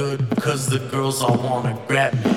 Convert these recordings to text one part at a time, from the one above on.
good, cause the girls all wanna grab me.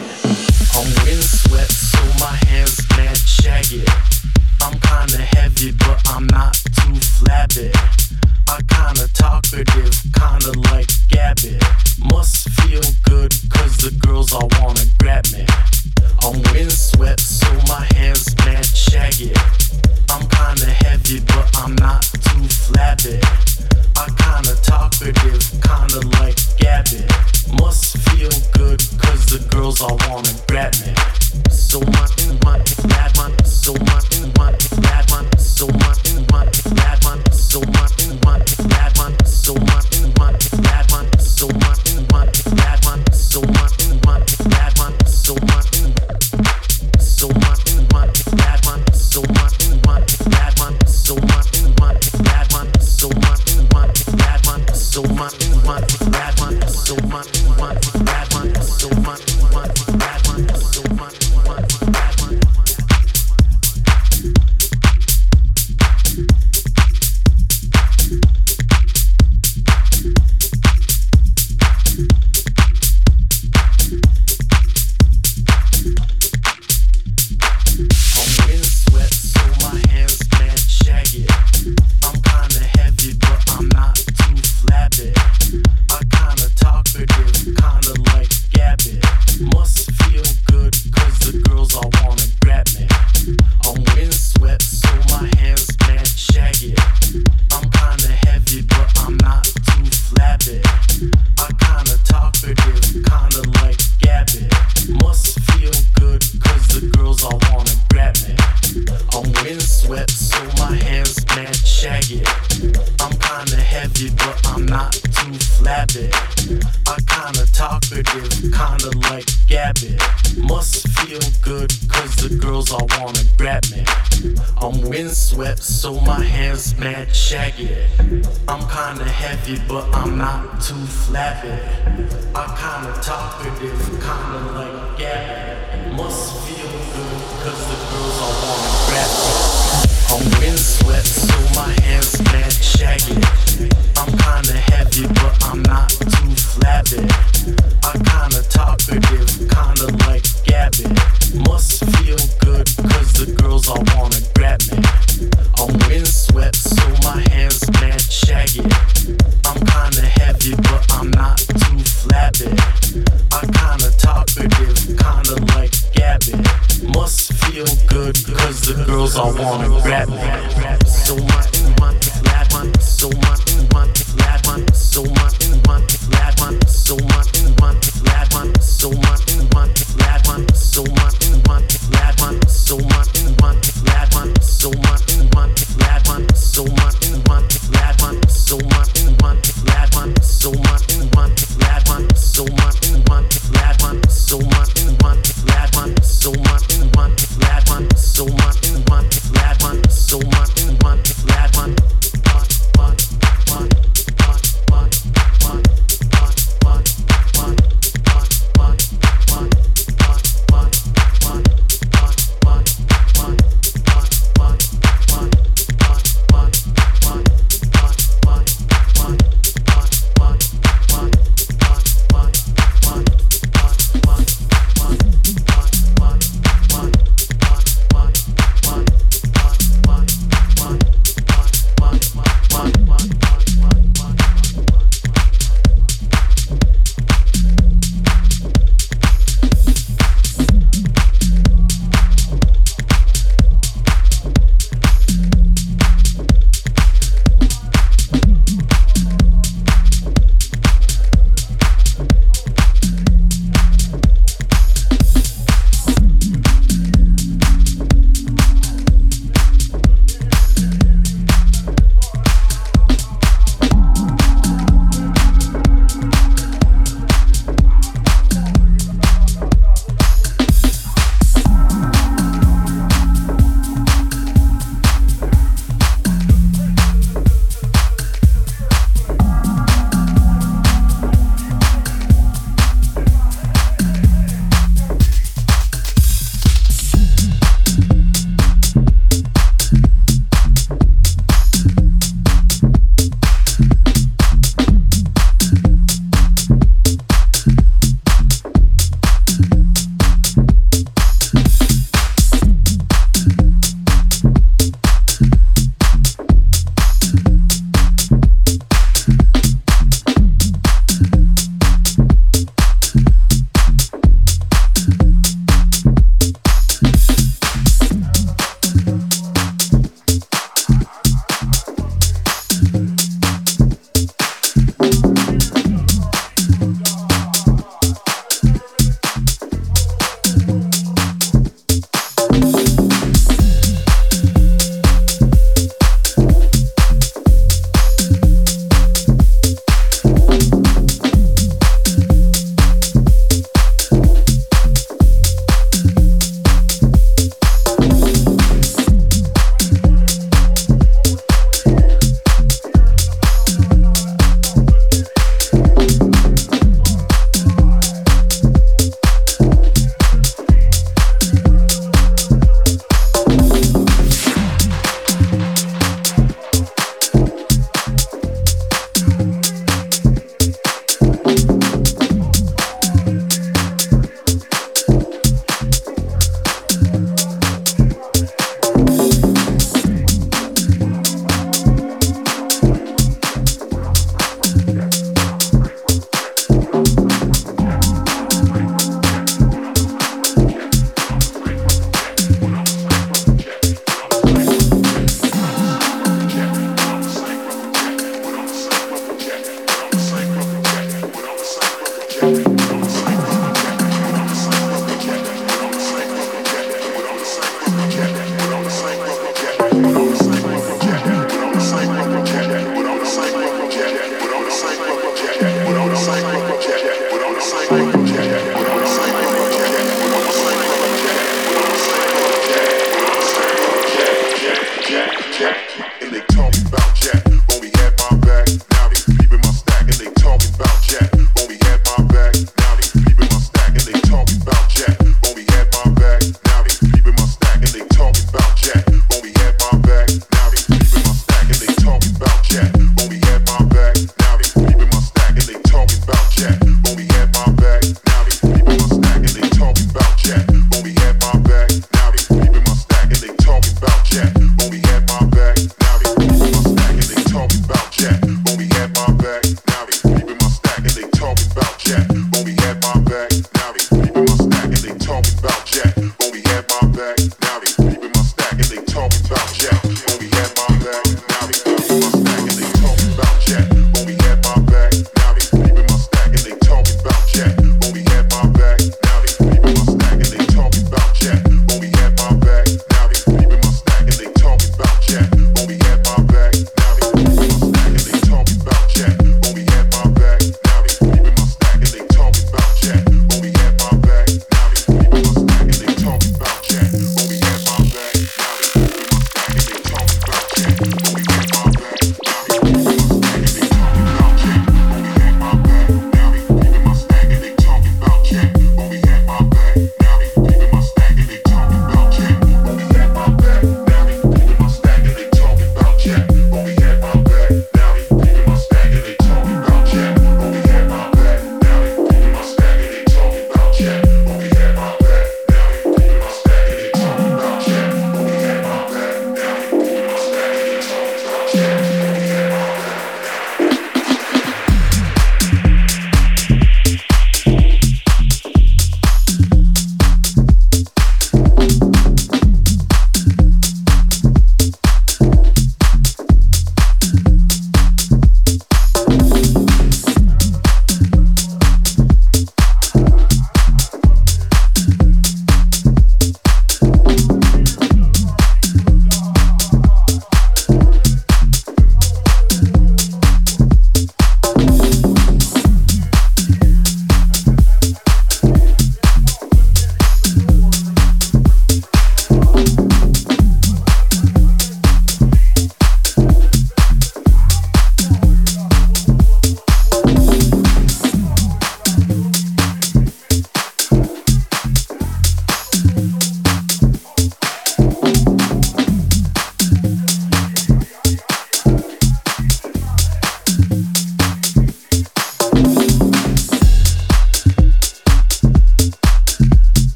heavy, but I'm not too flabby. I kinda talkative, kinda like Gabby. Must feel good, cause the girls all wanna grab me. I'm windswept, so my hands mad shaggy.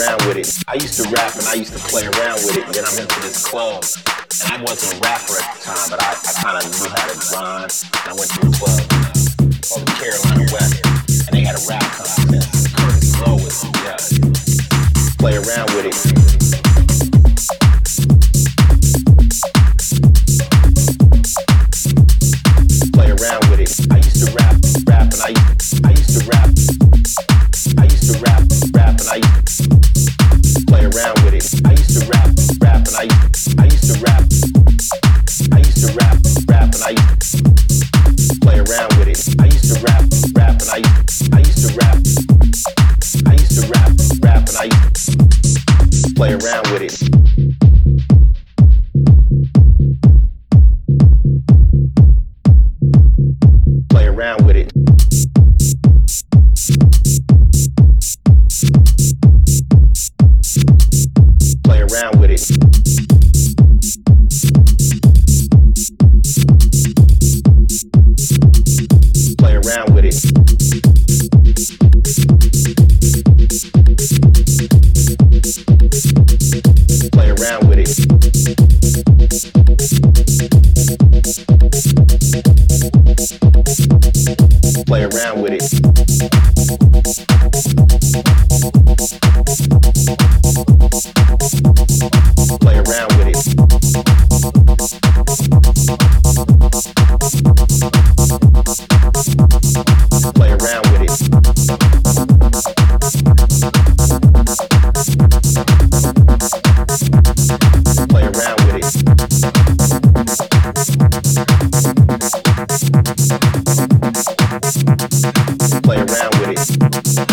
around with it. I used to rap and I used to play around with it. And then I'm into this club. And I wasn't a rapper at the time, but I, I kind of knew how to grind. And I went to a club called the Carolina West. And they had a rap contest. Curtis Lowe was, yeah. Play around with it. play around with it.